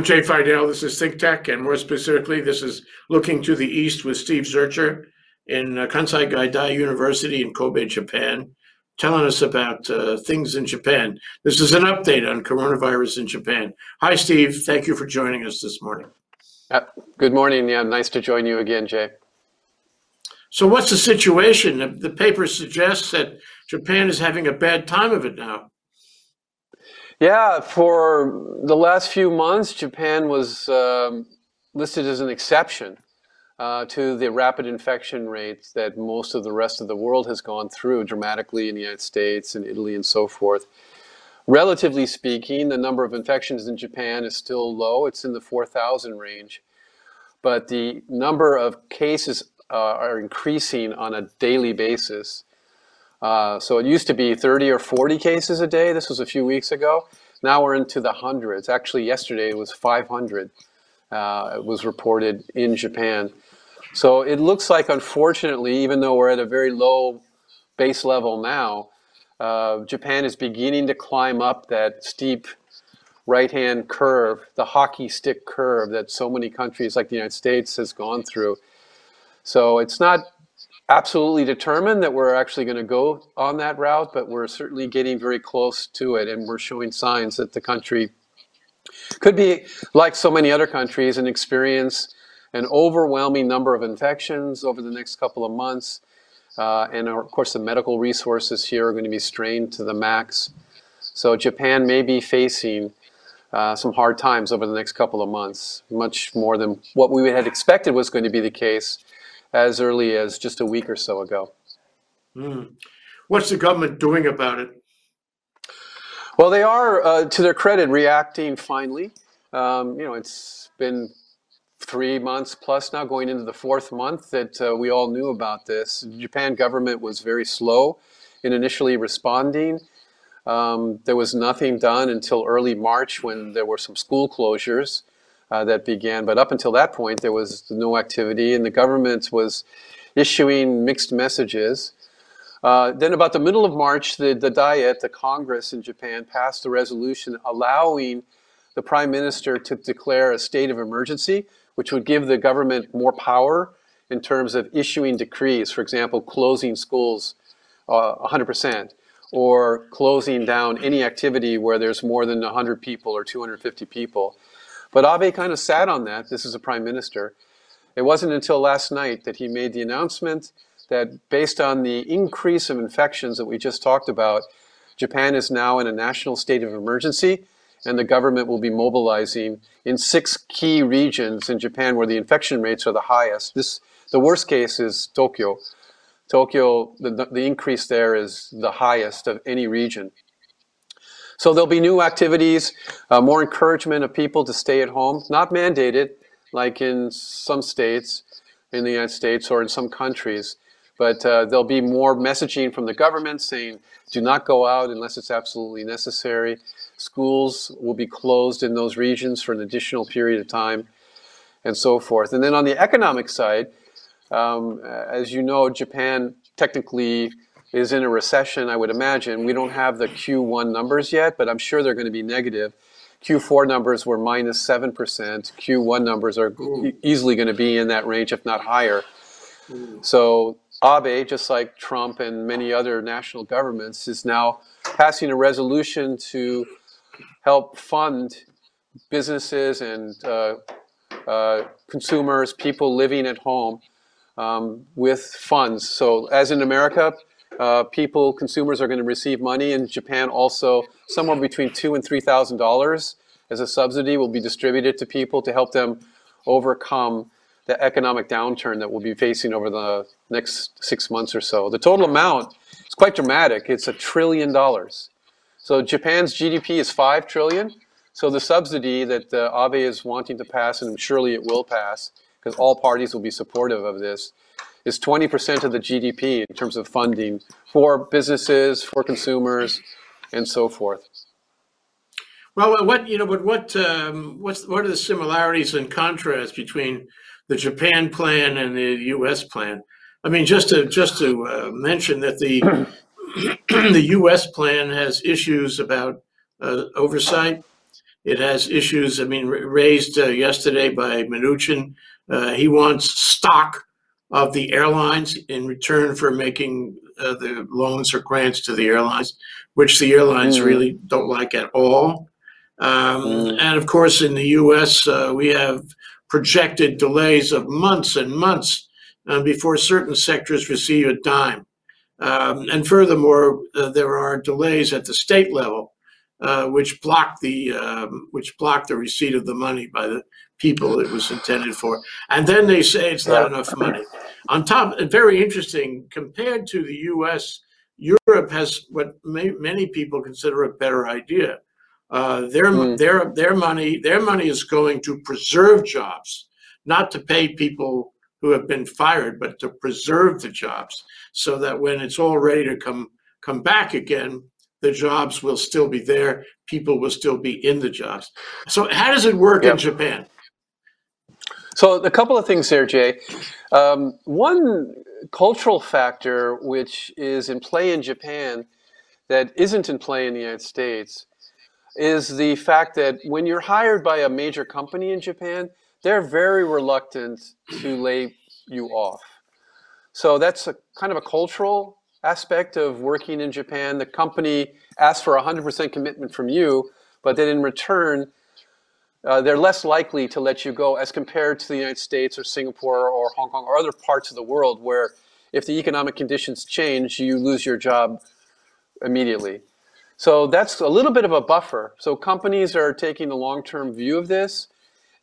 I'm Jay Fidell. This is Think Tech, and more specifically, this is Looking to the East with Steve Zurcher in uh, Kansai Gaidai University in Kobe, Japan, telling us about uh, things in Japan. This is an update on coronavirus in Japan. Hi, Steve. Thank you for joining us this morning. Uh, good morning. Yeah, nice to join you again, Jay. So, what's the situation? The paper suggests that Japan is having a bad time of it now. Yeah, for the last few months, Japan was um, listed as an exception uh, to the rapid infection rates that most of the rest of the world has gone through dramatically in the United States and Italy and so forth. Relatively speaking, the number of infections in Japan is still low. It's in the 4,000 range. But the number of cases uh, are increasing on a daily basis. Uh, so it used to be 30 or 40 cases a day. This was a few weeks ago. Now we're into the hundreds. Actually, yesterday it was 500. Uh, it was reported in Japan. So it looks like, unfortunately, even though we're at a very low base level now, uh, Japan is beginning to climb up that steep right-hand curve, the hockey stick curve that so many countries like the United States has gone through. So it's not absolutely determined that we're actually going to go on that route, but we're certainly getting very close to it, and we're showing signs that the country could be, like so many other countries, and experience an overwhelming number of infections over the next couple of months. Uh, and of course, the medical resources here are going to be strained to the max. So Japan may be facing uh, some hard times over the next couple of months, much more than what we had expected was going to be the case as early as just a week or so ago. Mm. What's the government doing about it? Well, they are, uh, to their credit, reacting finally. Um, you know, it's been three months plus now, going into the fourth month that uh, we all knew about this. The Japan government was very slow in initially responding. Um, there was nothing done until early March when there were some school closures uh, that began. But up until that point, there was no activity, and the government was issuing mixed messages. Uh, then, about the middle of March, the, the Diet, the Congress in Japan, passed a resolution allowing the prime minister to declare a state of emergency, which would give the government more power in terms of issuing decrees, for example, closing schools uh, 100%, or closing down any activity where there's more than 100 people or 250 people. But Abe kind of sat on that. This is a prime minister. It wasn't until last night that he made the announcement that based on the increase of infections that we just talked about, Japan is now in a national state of emergency and the government will be mobilizing in six key regions in Japan where the infection rates are the highest. This, the worst case is Tokyo. Tokyo, the, the increase there is the highest of any region. So there'll be new activities, uh, more encouragement of people to stay at home, not mandated like in some states in the United States or in some countries, but uh, there'll be more messaging from the government saying do not go out unless it's absolutely necessary. Schools will be closed in those regions for an additional period of time and so forth. And then on the economic side, um, as you know, Japan technically is in a recession, I would imagine. We don't have the Q1 numbers yet, but I'm sure they're going to be negative. Q4 numbers were minus 7%. Q1 numbers are e easily going to be in that range, if not higher. So Abe, just like Trump and many other national governments, is now passing a resolution to help fund businesses and uh, uh, consumers, people living at home um, with funds. So as in America, uh, people, consumers are going to receive money. In Japan also, somewhere between two and three thousand dollars as a subsidy will be distributed to people to help them overcome the economic downturn that we'll be facing over the next six months or so. The total amount is quite dramatic. It's a trillion dollars. So Japan's GDP is five trillion. So the subsidy that uh, Abe is wanting to pass, and surely it will pass, because all parties will be supportive of this, is 20% of the GDP in terms of funding for businesses, for consumers, and so forth. Well, what you know, but what um, what's what are the similarities and contrasts between the Japan plan and the U.S. plan? I mean, just to just to uh, mention that the the U.S. plan has issues about uh, oversight It has issues, I mean, raised uh, yesterday by Mnuchin. Uh, he wants stock of the airlines in return for making uh, the loans or grants to the airlines, which the airlines mm. really don't like at all. Um, mm. And of course, in the US, uh, we have projected delays of months and months uh, before certain sectors receive a dime. Um, and furthermore, uh, there are delays at the state level, uh, which block the um, which block the receipt of the money by the people it was intended for. And then they say it's not enough money. On top, very interesting, compared to the U.S., Europe has what may, many people consider a better idea. Uh, their mm. their their money their money is going to preserve jobs, not to pay people who have been fired, but to preserve the jobs so that when it's all ready to come come back again, the jobs will still be there. People will still be in the jobs. So how does it work yep. in Japan? So a couple of things there, Jay. Um, one cultural factor which is in play in Japan that isn't in play in the United States is the fact that when you're hired by a major company in Japan, they're very reluctant to lay you off. So that's a kind of a cultural aspect of working in Japan. The company asks for 100% commitment from you, but then in return, uh, they're less likely to let you go as compared to the United States or Singapore or Hong Kong or other parts of the world where if the economic conditions change, you lose your job immediately. So that's a little bit of a buffer. So companies are taking a long-term view of this.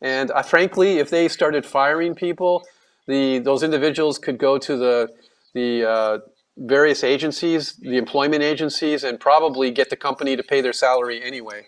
And uh, frankly, if they started firing people, the those individuals could go to the the uh, various agencies, the employment agencies, and probably get the company to pay their salary anyway.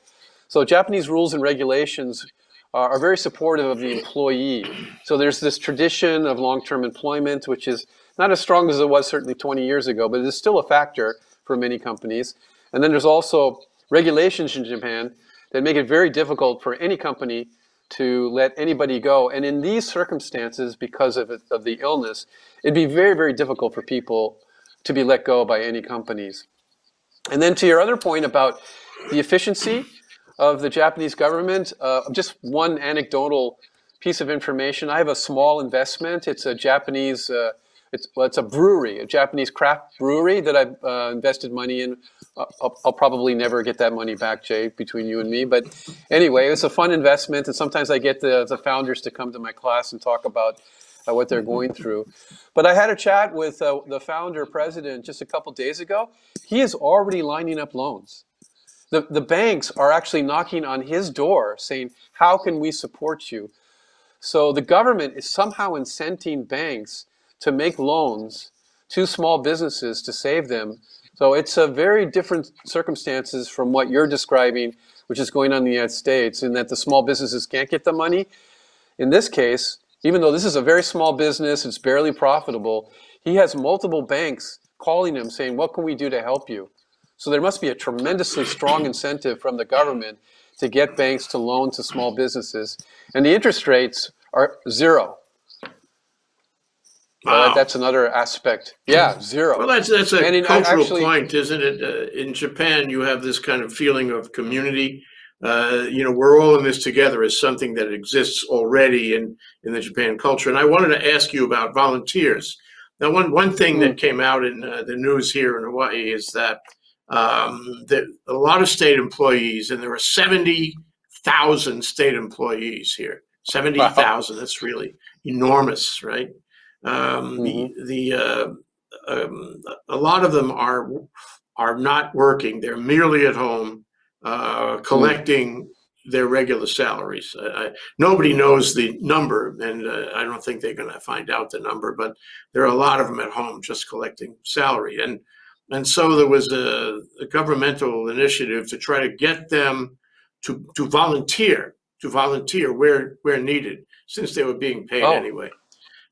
So Japanese rules and regulations are, are very supportive of the employee. So there's this tradition of long-term employment, which is not as strong as it was certainly 20 years ago, but it is still a factor for many companies. And then there's also regulations in Japan that make it very difficult for any company to let anybody go. And in these circumstances, because of, it, of the illness, it'd be very, very difficult for people to be let go by any companies. And then to your other point about the efficiency of the Japanese government, uh, just one anecdotal piece of information. I have a small investment. It's a Japanese, uh, it's, well, it's a brewery, a Japanese craft brewery that I've uh, invested money in I'll, I'll, probably never get that money back, Jay, between you and me. But anyway, it's a fun investment, and sometimes I get the, the founders to come to my class and talk about uh, what they're going through. But I had a chat with uh, the founder president just a couple days ago. He is already lining up loans. The, the banks are actually knocking on his door saying, how can we support you? So the government is somehow incenting banks to make loans to small businesses to save them so it's a very different circumstances from what you're describing, which is going on in the United States, in that the small businesses can't get the money. In this case, even though this is a very small business, it's barely profitable, he has multiple banks calling him saying, what can we do to help you? So there must be a tremendously strong incentive from the government to get banks to loan to small businesses. And the interest rates are zero. Wow. Well, that's another aspect. Yeah, zero. Well, that's that's a in, cultural actually, point, isn't it? Uh, in Japan, you have this kind of feeling of community. Uh, you know, we're all in this together is something that exists already in in the Japan culture. And I wanted to ask you about volunteers. Now, one one thing mm. that came out in uh, the news here in Hawaii is that um, that a lot of state employees, and there are seventy thousand state employees here. Seventy thousand. Wow. That's really enormous, right? Um, mm-hmm. The, the uh, um, a lot of them are are not working; they're merely at home uh, collecting mm-hmm. their regular salaries. Nobody knows the number, and uh, I don't think they're going to find out the number. But there are a lot of them at home just collecting salary, and and so there was a, a governmental initiative to try to get them to to volunteer to volunteer where where needed, since they were being paid oh. anyway.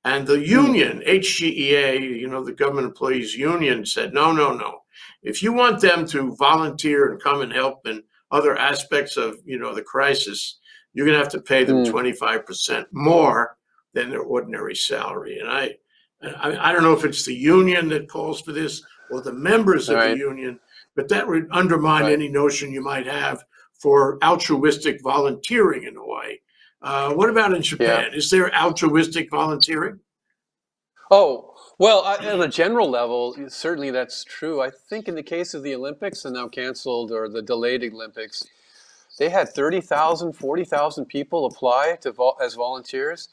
And the union, HGEA, you know, the government employees union said, no, no, no. If you want them to volunteer and come and help in other aspects of, you know, the crisis, you're going to have to pay them mm. 25% more than their ordinary salary. And I, I, I, don't know if it's the union that calls for this or the members of right. the union, but that would undermine right. any notion you might have for altruistic volunteering in Hawaii. Uh, what about in Japan? Is there altruistic volunteering? Oh, well, I, on a general level, certainly that's true. I think in the case of the Olympics, and now canceled or the delayed Olympics, they had 30,000, 40,000 people apply to vol- as volunteers.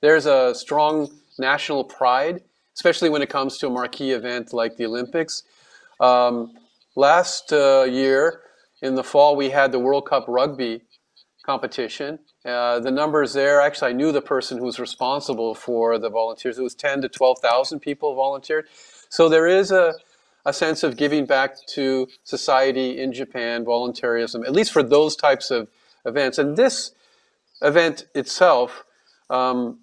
There's a strong national pride, especially when it comes to a marquee event like the Olympics. Um, last uh, year, in the fall, we had the World Cup rugby competition. Uh, the numbers there, actually, I knew the person who was responsible for the volunteers. It was 10 to 12,000 people volunteered. So there is a, a sense of giving back to society in Japan, voluntarism, at least for those types of events. And this event itself, um,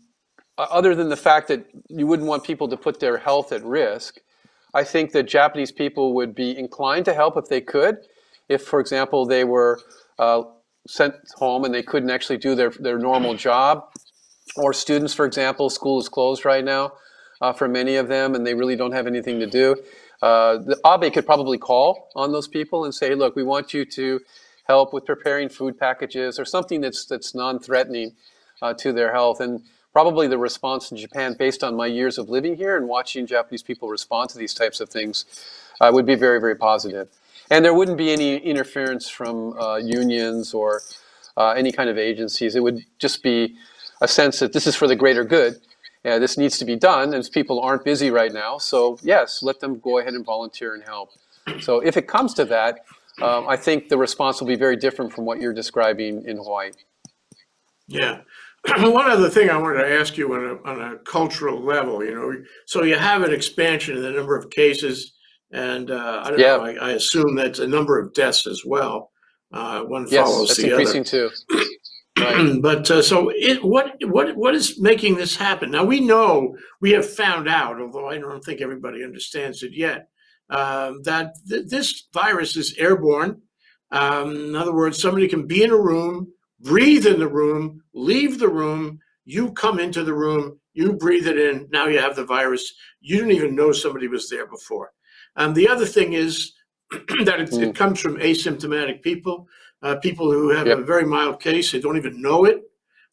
other than the fact that you wouldn't want people to put their health at risk, I think that Japanese people would be inclined to help if they could. If, for example, they were uh, sent home and they couldn't actually do their, their normal job, or students, for example, school is closed right now uh, for many of them and they really don't have anything to do. Uh, the Abe could probably call on those people and say, look, we want you to help with preparing food packages or something that's, that's non-threatening uh, to their health. And probably the response in Japan, based on my years of living here and watching Japanese people respond to these types of things, uh, would be very, very positive. And there wouldn't be any interference from uh, unions or uh, any kind of agencies. It would just be a sense that this is for the greater good. This needs to be done, and people aren't busy right now. So yes, let them go ahead and volunteer and help. So if it comes to that, um, I think the response will be very different from what you're describing in Hawaii. Yeah. One other thing I wanted to ask you on a, on a cultural level, you know, so you have an expansion in the number of cases and uh, I don't Yeah. know, I, I assume that's a number of deaths as well. Uh, one Yes, follows that's the increasing other. too. Right. but uh, so it, what what what is making this happen? Now we know we have found out, although I don't think everybody understands it yet, um, that th- this virus is airborne. Um, in other words, somebody can be in a room, breathe in the room, leave the room. You come into the room, you breathe it in. Now you have the virus. You didn't even know somebody was there before. Um, the other thing is that it, Mm. it comes from asymptomatic people, uh, people who have Yep. a very mild case. They don't even know it.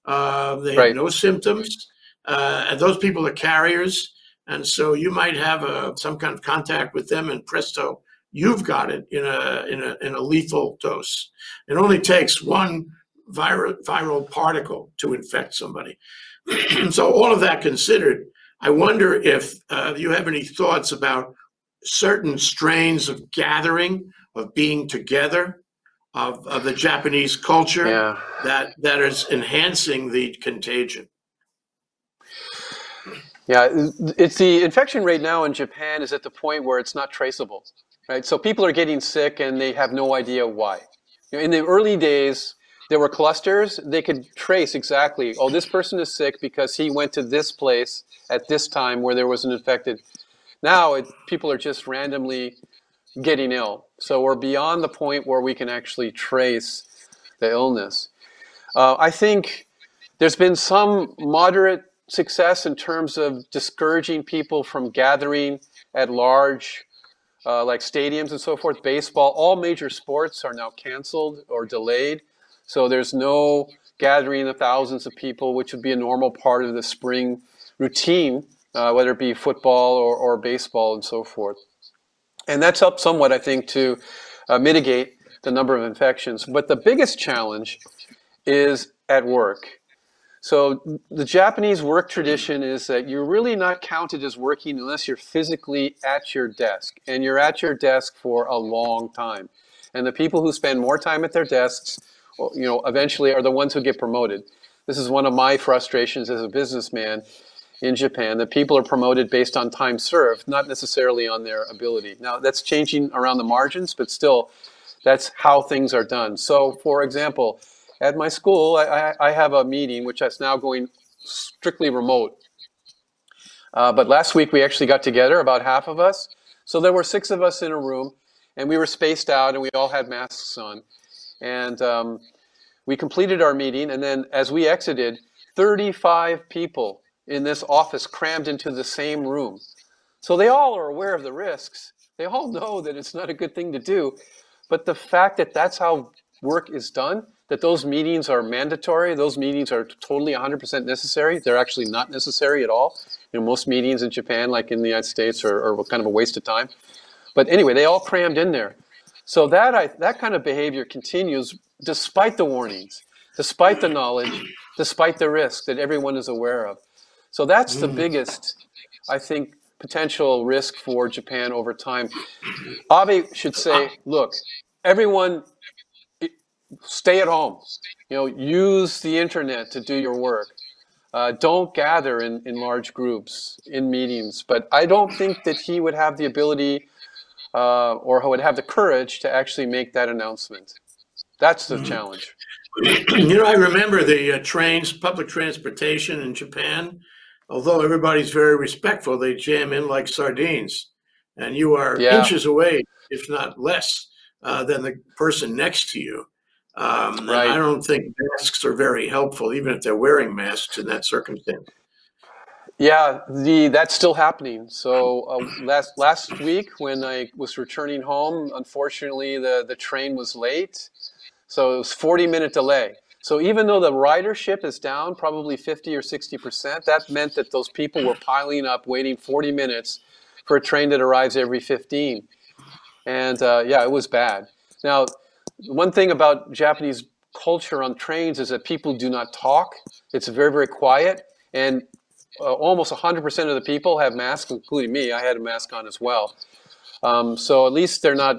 Uh, they Right. have no symptoms, uh, and those people are carriers. And so you might have a, some kind of contact with them, and presto, you've got it in a in a in a lethal dose. It only takes one viral viral particle to infect somebody. so all of that considered, I wonder if uh, you have any thoughts about certain strains of gathering, of being together, of, of the Japanese culture Yeah. that that is enhancing the contagion. Yeah, it's the infection rate now in Japan is at the point where it's not traceable, right? So people are getting sick and they have no idea why. You know, in the early days, there were clusters. They could trace exactly, oh, this person is sick because he went to this place at this time where there was an infected. Now it, people are just randomly getting ill. So we're beyond the point where we can actually trace the illness. Uh, I think there's been some moderate success in terms of discouraging people from gathering at large, uh, like stadiums and so forth. Baseball, all major sports are now canceled or delayed. So there's no gathering of thousands of people, which would be a normal part of the spring routine, uh, whether it be football or, or baseball and so forth. And that's helped somewhat, I think, to uh, mitigate the number of infections. But the biggest challenge is at work. So the Japanese work tradition is that you're really not counted as working unless you're physically at your desk, and you're at your desk for a long time. And the people who spend more time at their desks, you know, eventually are the ones who get promoted. This is one of my frustrations as a businessman in Japan that people are promoted based on time served, not necessarily on their ability. Now that's changing around the margins, but still, that's how things are done. So, for example, at my school, I, I, have a meeting which is now going strictly remote. Uh, but last week we actually got together, about half of us. So there were six of us in a room, and we were spaced out, and we all had masks on. And um, we completed our meeting, and then as we exited, 35 people in this office crammed into the same room. So they all are aware of the risks. They all know that it's not a good thing to do. But the fact that that's how work is done, that those meetings are mandatory. Those meetings are totally 100% necessary. They're actually not necessary at all. You know, most meetings in Japan, like in the United States, are, are kind of a waste of time. But anyway, they all crammed in there. So that I, that kind of behavior continues despite the warnings, despite the knowledge, despite the risk that everyone is aware of. So that's the biggest, I think, potential risk for Japan over time. Abe should say, look, everyone stay at home. You know, use the internet to do your work. Uh, don't gather in, in large groups in meetings. But I don't think that he would have the ability uh, or who would have the courage to actually make that announcement. That's the mm-hmm. challenge. You know, I remember the uh, trains, public transportation in Japan. Although everybody's very respectful, they jam in like sardines, and you are yeah. inches away, if not less, uh, than the person next to you. Um, right. I don't think masks are very helpful, even if they're wearing masks in that circumstance. Yeah, the that's still happening. So uh, last last week when I was returning home, unfortunately the the train was late, so it was 40 minute delay. So even though the ridership is down probably 50 or 60 percent, that meant that those people were piling up, waiting 40 minutes for a train that arrives every 15. And uh, yeah, it was bad. Now one thing about Japanese culture on trains is that people do not talk. It's very, very quiet. And uh, almost 100% of the people have masks, including me. I had a mask on as well. Um, so at least they're not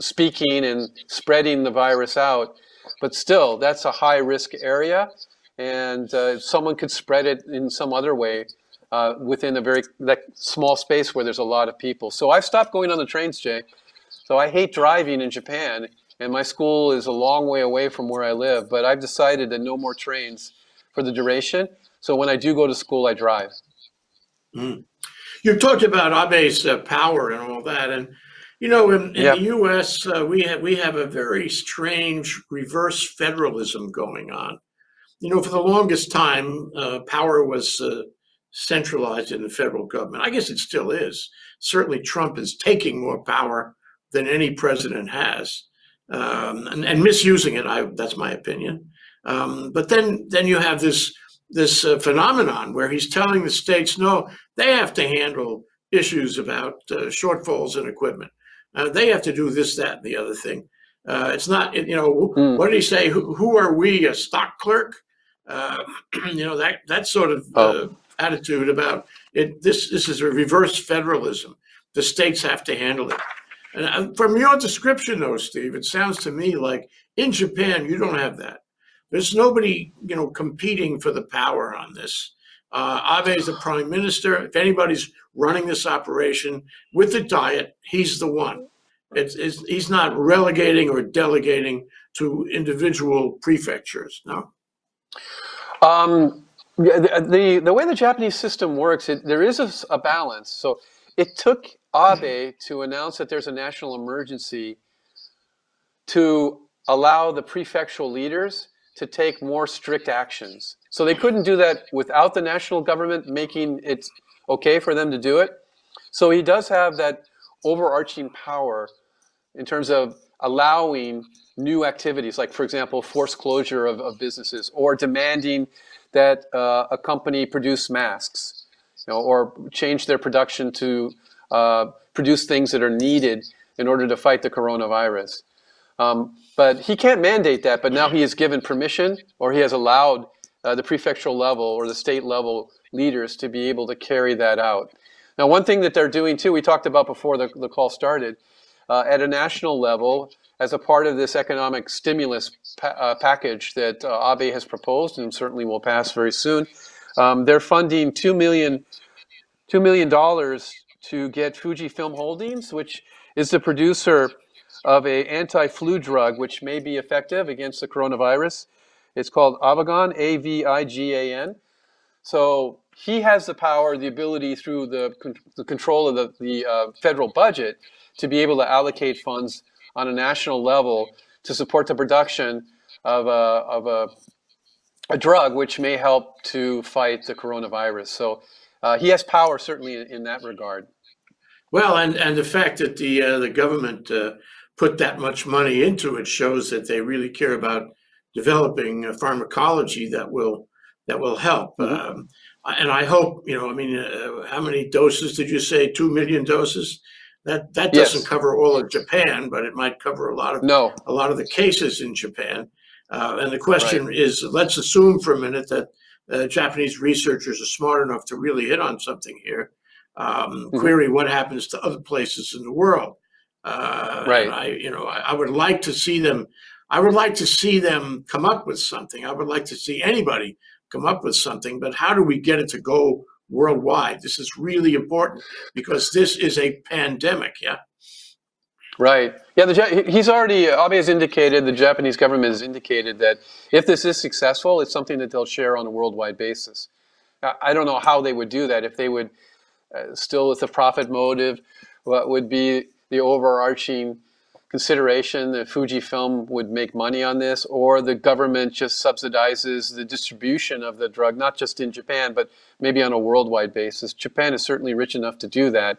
speaking and spreading the virus out. But still, that's a high risk area. And uh, someone could spread it in some other way uh, within a very that small space where there's a lot of people. So I've stopped going on the trains, Jay. So I hate driving in Japan and my school is a long way away from where I live, but I've decided that no more trains for the duration. So when I do go to school, I drive. Mm. You talked about Abe's uh, power and all that, and you know, in, in yep. the U.S., uh, we have we have a very strange reverse federalism going on. You know, for the longest time, uh, power was uh, centralized in the federal government. I guess it still is. Certainly, Trump is taking more power than any president has um, and, and, misusing it. I, that's my opinion. Um, but then, then you have this this uh, phenomenon where he's telling the states, no, they have to handle issues about uh, shortfalls in equipment. Uh, they have to do this, that, and the other thing. Uh, it's not, you know, mm. what did he say? Who, who, are we, a stock clerk? Um, you know, that that sort of uh, oh. attitude about it. This this is a reverse federalism. The states have to handle it. And uh, from your description, though, Steve, it sounds to me like in Japan you don't have that. There's nobody, you know, competing for the power on this. Uh, Abe is the prime minister. If anybody's running this operation with the diet, he's the one. It's, it's, he's not relegating or delegating to individual prefectures. No. Um, the, the, the way the Japanese system works, it, there is a, a balance. So it took Abe to announce that there's a national emergency to allow the prefectural leaders to take more strict actions. So they couldn't do that without the national government making it okay for them to do it. So he does have that overarching power in terms of allowing new activities, like, for example, forced closure of, of businesses or demanding that uh, a company produce masks you know, or change their production to uh, produce things that are needed in order to fight the coronavirus. Um, but he can't mandate that, but now he has given permission or he has allowed uh, the prefectural level or the state level leaders to be able to carry that out. Now, one thing that they're doing too, we talked about before the, the call started, uh, at a national level, as a part of this economic stimulus pa uh, package that uh, Abe has proposed and certainly will pass very soon, um, they're funding $2 million, $2 million to get Fujifilm Holdings, which is the producer of a anti-flu drug which may be effective against the coronavirus. It's called Avigan, A-V-I-G-A-N. So he has the power, the ability through the, the control of the, the uh, federal budget to be able to allocate funds on a national level to support the production of a, of a, a drug which may help to fight the coronavirus. So uh, he has power certainly in, in, that regard. Well, and, and the fact that the uh, the government uh, put that much money into it shows that they really care about developing a pharmacology that will that will help. Mhm. Um, and I hope you know. I mean, uh, how many doses did you say? Two million doses. That that doesn't cover all of Japan, but it might cover a lot of No. a lot of the cases in Japan. Uh, and the question is, let's assume for a minute that uh, Japanese researchers are smart enough to really hit on something here. Um, Mhm. Query what happens to other places in the world. Uh, Right. I, you know, I, I would like to see them. I would like to see them come up with something. I would like to see anybody come up with something. But how do we get it to go worldwide? This is really important because this is a pandemic. Yeah. Right. Yeah, the, he's already, Abe has indicated, the Japanese government has indicated that if this is successful, it's something that they'll share on a worldwide basis. I don't know how they would do that, if they would, uh, still with the profit motive, what would be the overarching consideration that Fujifilm would make money on this, or the government just subsidizes the distribution of the drug, not just in Japan, but maybe on a worldwide basis. Japan is certainly rich enough to do that,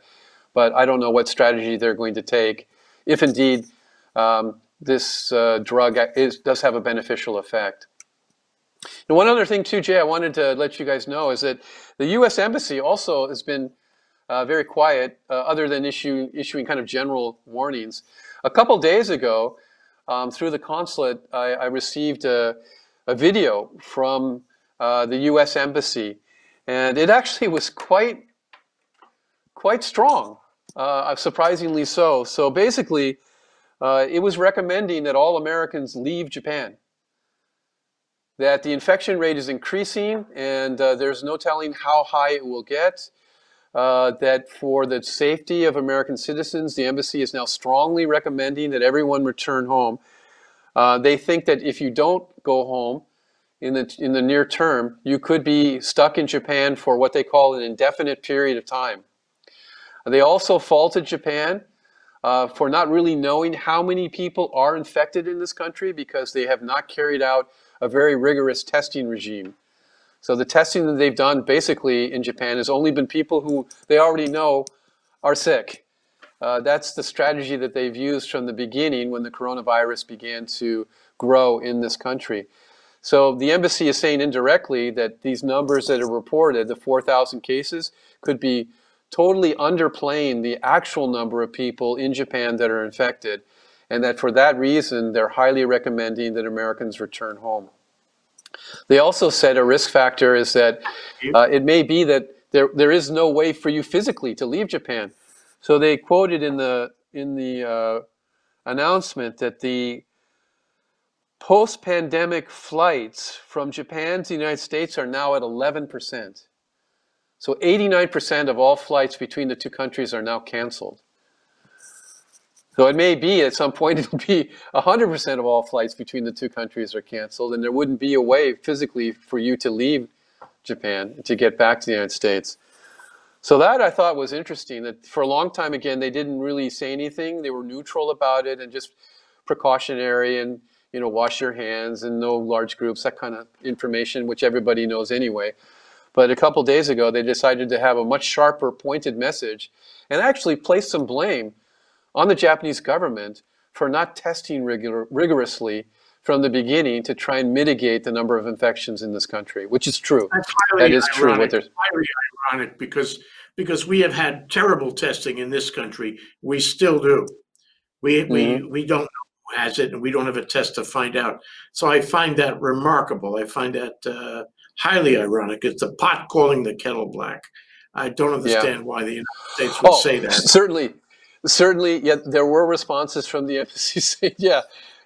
but I don't know what strategy they're going to take if indeed um, this uh, drug is, does have a beneficial effect. And one other thing too, Jay, I wanted to let you guys know is that the U.S. Embassy also has been uh, very quiet, uh, other than issuing kind of general warnings. A couple days ago, um, through the consulate, I, I received a, a video from uh, the U.S. Embassy, and it actually was quite quite strong, uh, surprisingly so. So basically, uh, it was recommending that all Americans leave Japan. That the infection rate is increasing, and uh, there's no telling how high it will get. Uh, that for the safety of American citizens, the embassy is now strongly recommending that everyone return home. Uh, they think that if you don't go home in the, in the near term, you could be stuck in Japan for what they call an indefinite period of time. They also faulted Japan uh, for not really knowing how many people are infected in this country because they have not carried out a very rigorous testing regime. So the testing that they've done basically in Japan has only been people who they already know are sick. Uh, that's the strategy that they've used from the beginning when the coronavirus began to grow in this country. So the embassy is saying indirectly that these numbers that are reported, the 4,000 cases, could be totally underplaying the actual number of people in Japan that are infected, and that for that reason, they're highly recommending that Americans return home. They also said a risk factor is that uh, it may be that there, there is no way for you physically to leave Japan. So they quoted in the, in the uh, announcement that the post-pandemic flights from Japan to the United States are now at 11%. So 89% of all flights between the two countries are now canceled. So it may be at some point it'll be 100% of all flights between the two countries are canceled and there wouldn't be a way physically for you to leave Japan to get back to the United States. So that I thought was interesting that for a long time again they didn't really say anything. They were neutral about it and just precautionary and you know wash your hands and no large groups that kind of information which everybody knows anyway. But a couple days ago, they decided to have a much sharper, pointed message and actually place some blame on the Japanese government for not testing regular, rigorously from the beginning to try and mitigate the number of infections in this country, which is true. That's highly That is true. What there's, highly ironic because because we have had terrible testing in this country. We still do. We we Mm-hmm. we don't know who has it, and we don't have a test to find out. So I find that remarkable. I find that uh, highly ironic. It's the pot calling the kettle black. I don't understand why the United States would oh, say that. certainly, certainly. Yet there were responses from the embassy saying, "Yeah,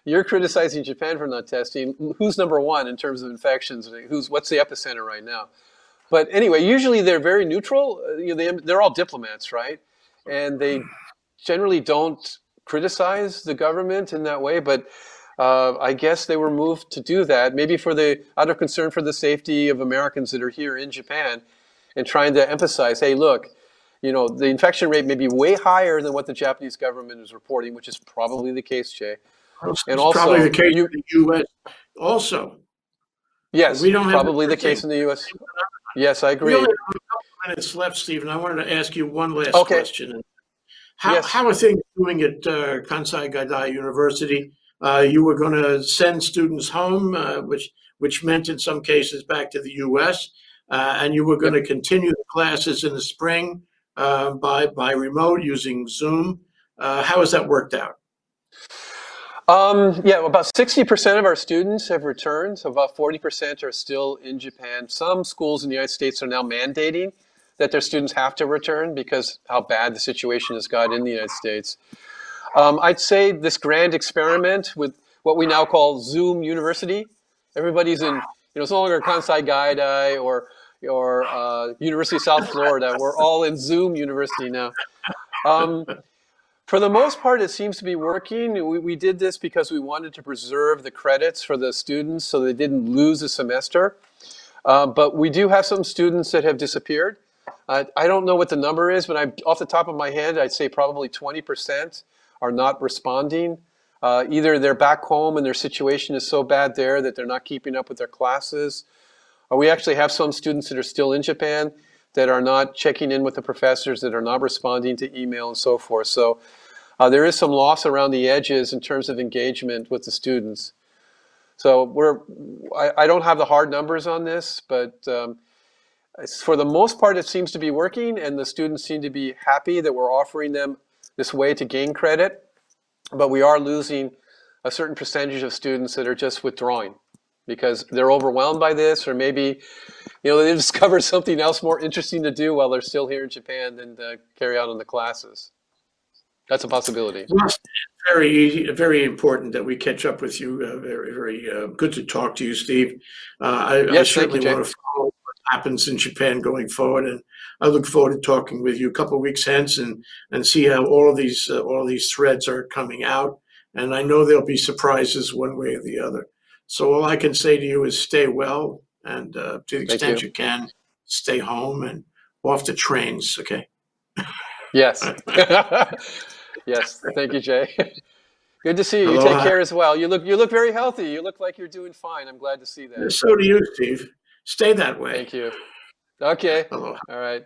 you're criticizing Japan for not testing. Who's number one in terms of infections? Who's what's the epicenter right now?" But anyway, usually they're very neutral. Uh, You know, they, they're all diplomats, right? And they generally don't criticize the government in that way. But uh, I guess they were moved to do that, maybe for the out of concern for the safety of Americans that are here in Japan, and trying to emphasize, hey, look, you know, the infection rate may be way higher than what the Japanese government is reporting, which is probably the case, Jay. It's and also, probably the case you- in the U.S. Also, Yes, We don't have probably the case in the U.S. Yes, I we agree. only have a couple minutes left, Stephen. I wanted to ask you one last Okay. question. How, Yes. how are things doing at uh, Kansai Gaidai University? Uh, you were going to send students home, uh, which which meant in some cases back to the U.S., uh, and you were going to continue the classes in the spring uh, by by remote using Zoom. Uh, how has that worked out? Um, yeah, about 60% of our students have returned. So about 40% are still in Japan. Some schools in the United States are now mandating that their students have to return because how bad the situation has got in the United States. Um, I'd say this grand experiment with what we now call Zoom University. Everybody's in, you know, it's no longer Kansai Gaidai or or uh, University of South Florida. We're all in Zoom University now. Um, for the most part, it seems to be working. We, we did this because we wanted to preserve the credits for the students so they didn't lose a semester. Uh, but we do have some students that have disappeared. Uh, I don't know what the number is, but I'm off the top of my head, I'd say probably 20% are not responding. Uh, either they're back home and their situation is so bad there that they're not keeping up with their classes. Or we actually have some students that are still in Japan that are not checking in with the professors, that are not responding to email and so forth. So uh, there is some loss around the edges in terms of engagement with the students. So we're, I, I don't have the hard numbers on this, but um, for the most part, it seems to be working, and the students seem to be happy that we're offering them this way to gain credit. But we are losing a certain percentage of students that are just withdrawing because they're overwhelmed by this, or maybe, you know, they discovered something else more interesting to do while they're still here in Japan than to carry out on the classes. That's a possibility. It's very easy, very important that we catch up with you. Uh, very, very uh, good to talk to you, Steve. Uh, I, I Yes, thank certainly you, want to follow what happens in Japan going forward, and I look forward to talking with you a couple of weeks hence and and see how all of these uh, all of these threads are coming out. And I know there'll be surprises one way or the other. So all I can say to you is stay well, and uh, to the extent you. you can, stay home and off the trains. Okay. Yes. yes. Thank you, Jay. Good to see you. You take care as well. You look you look very healthy. You look like you're doing fine. I'm glad to see that. So do you, Steve. Stay that way. Thank you. Okay. Aloha. All right.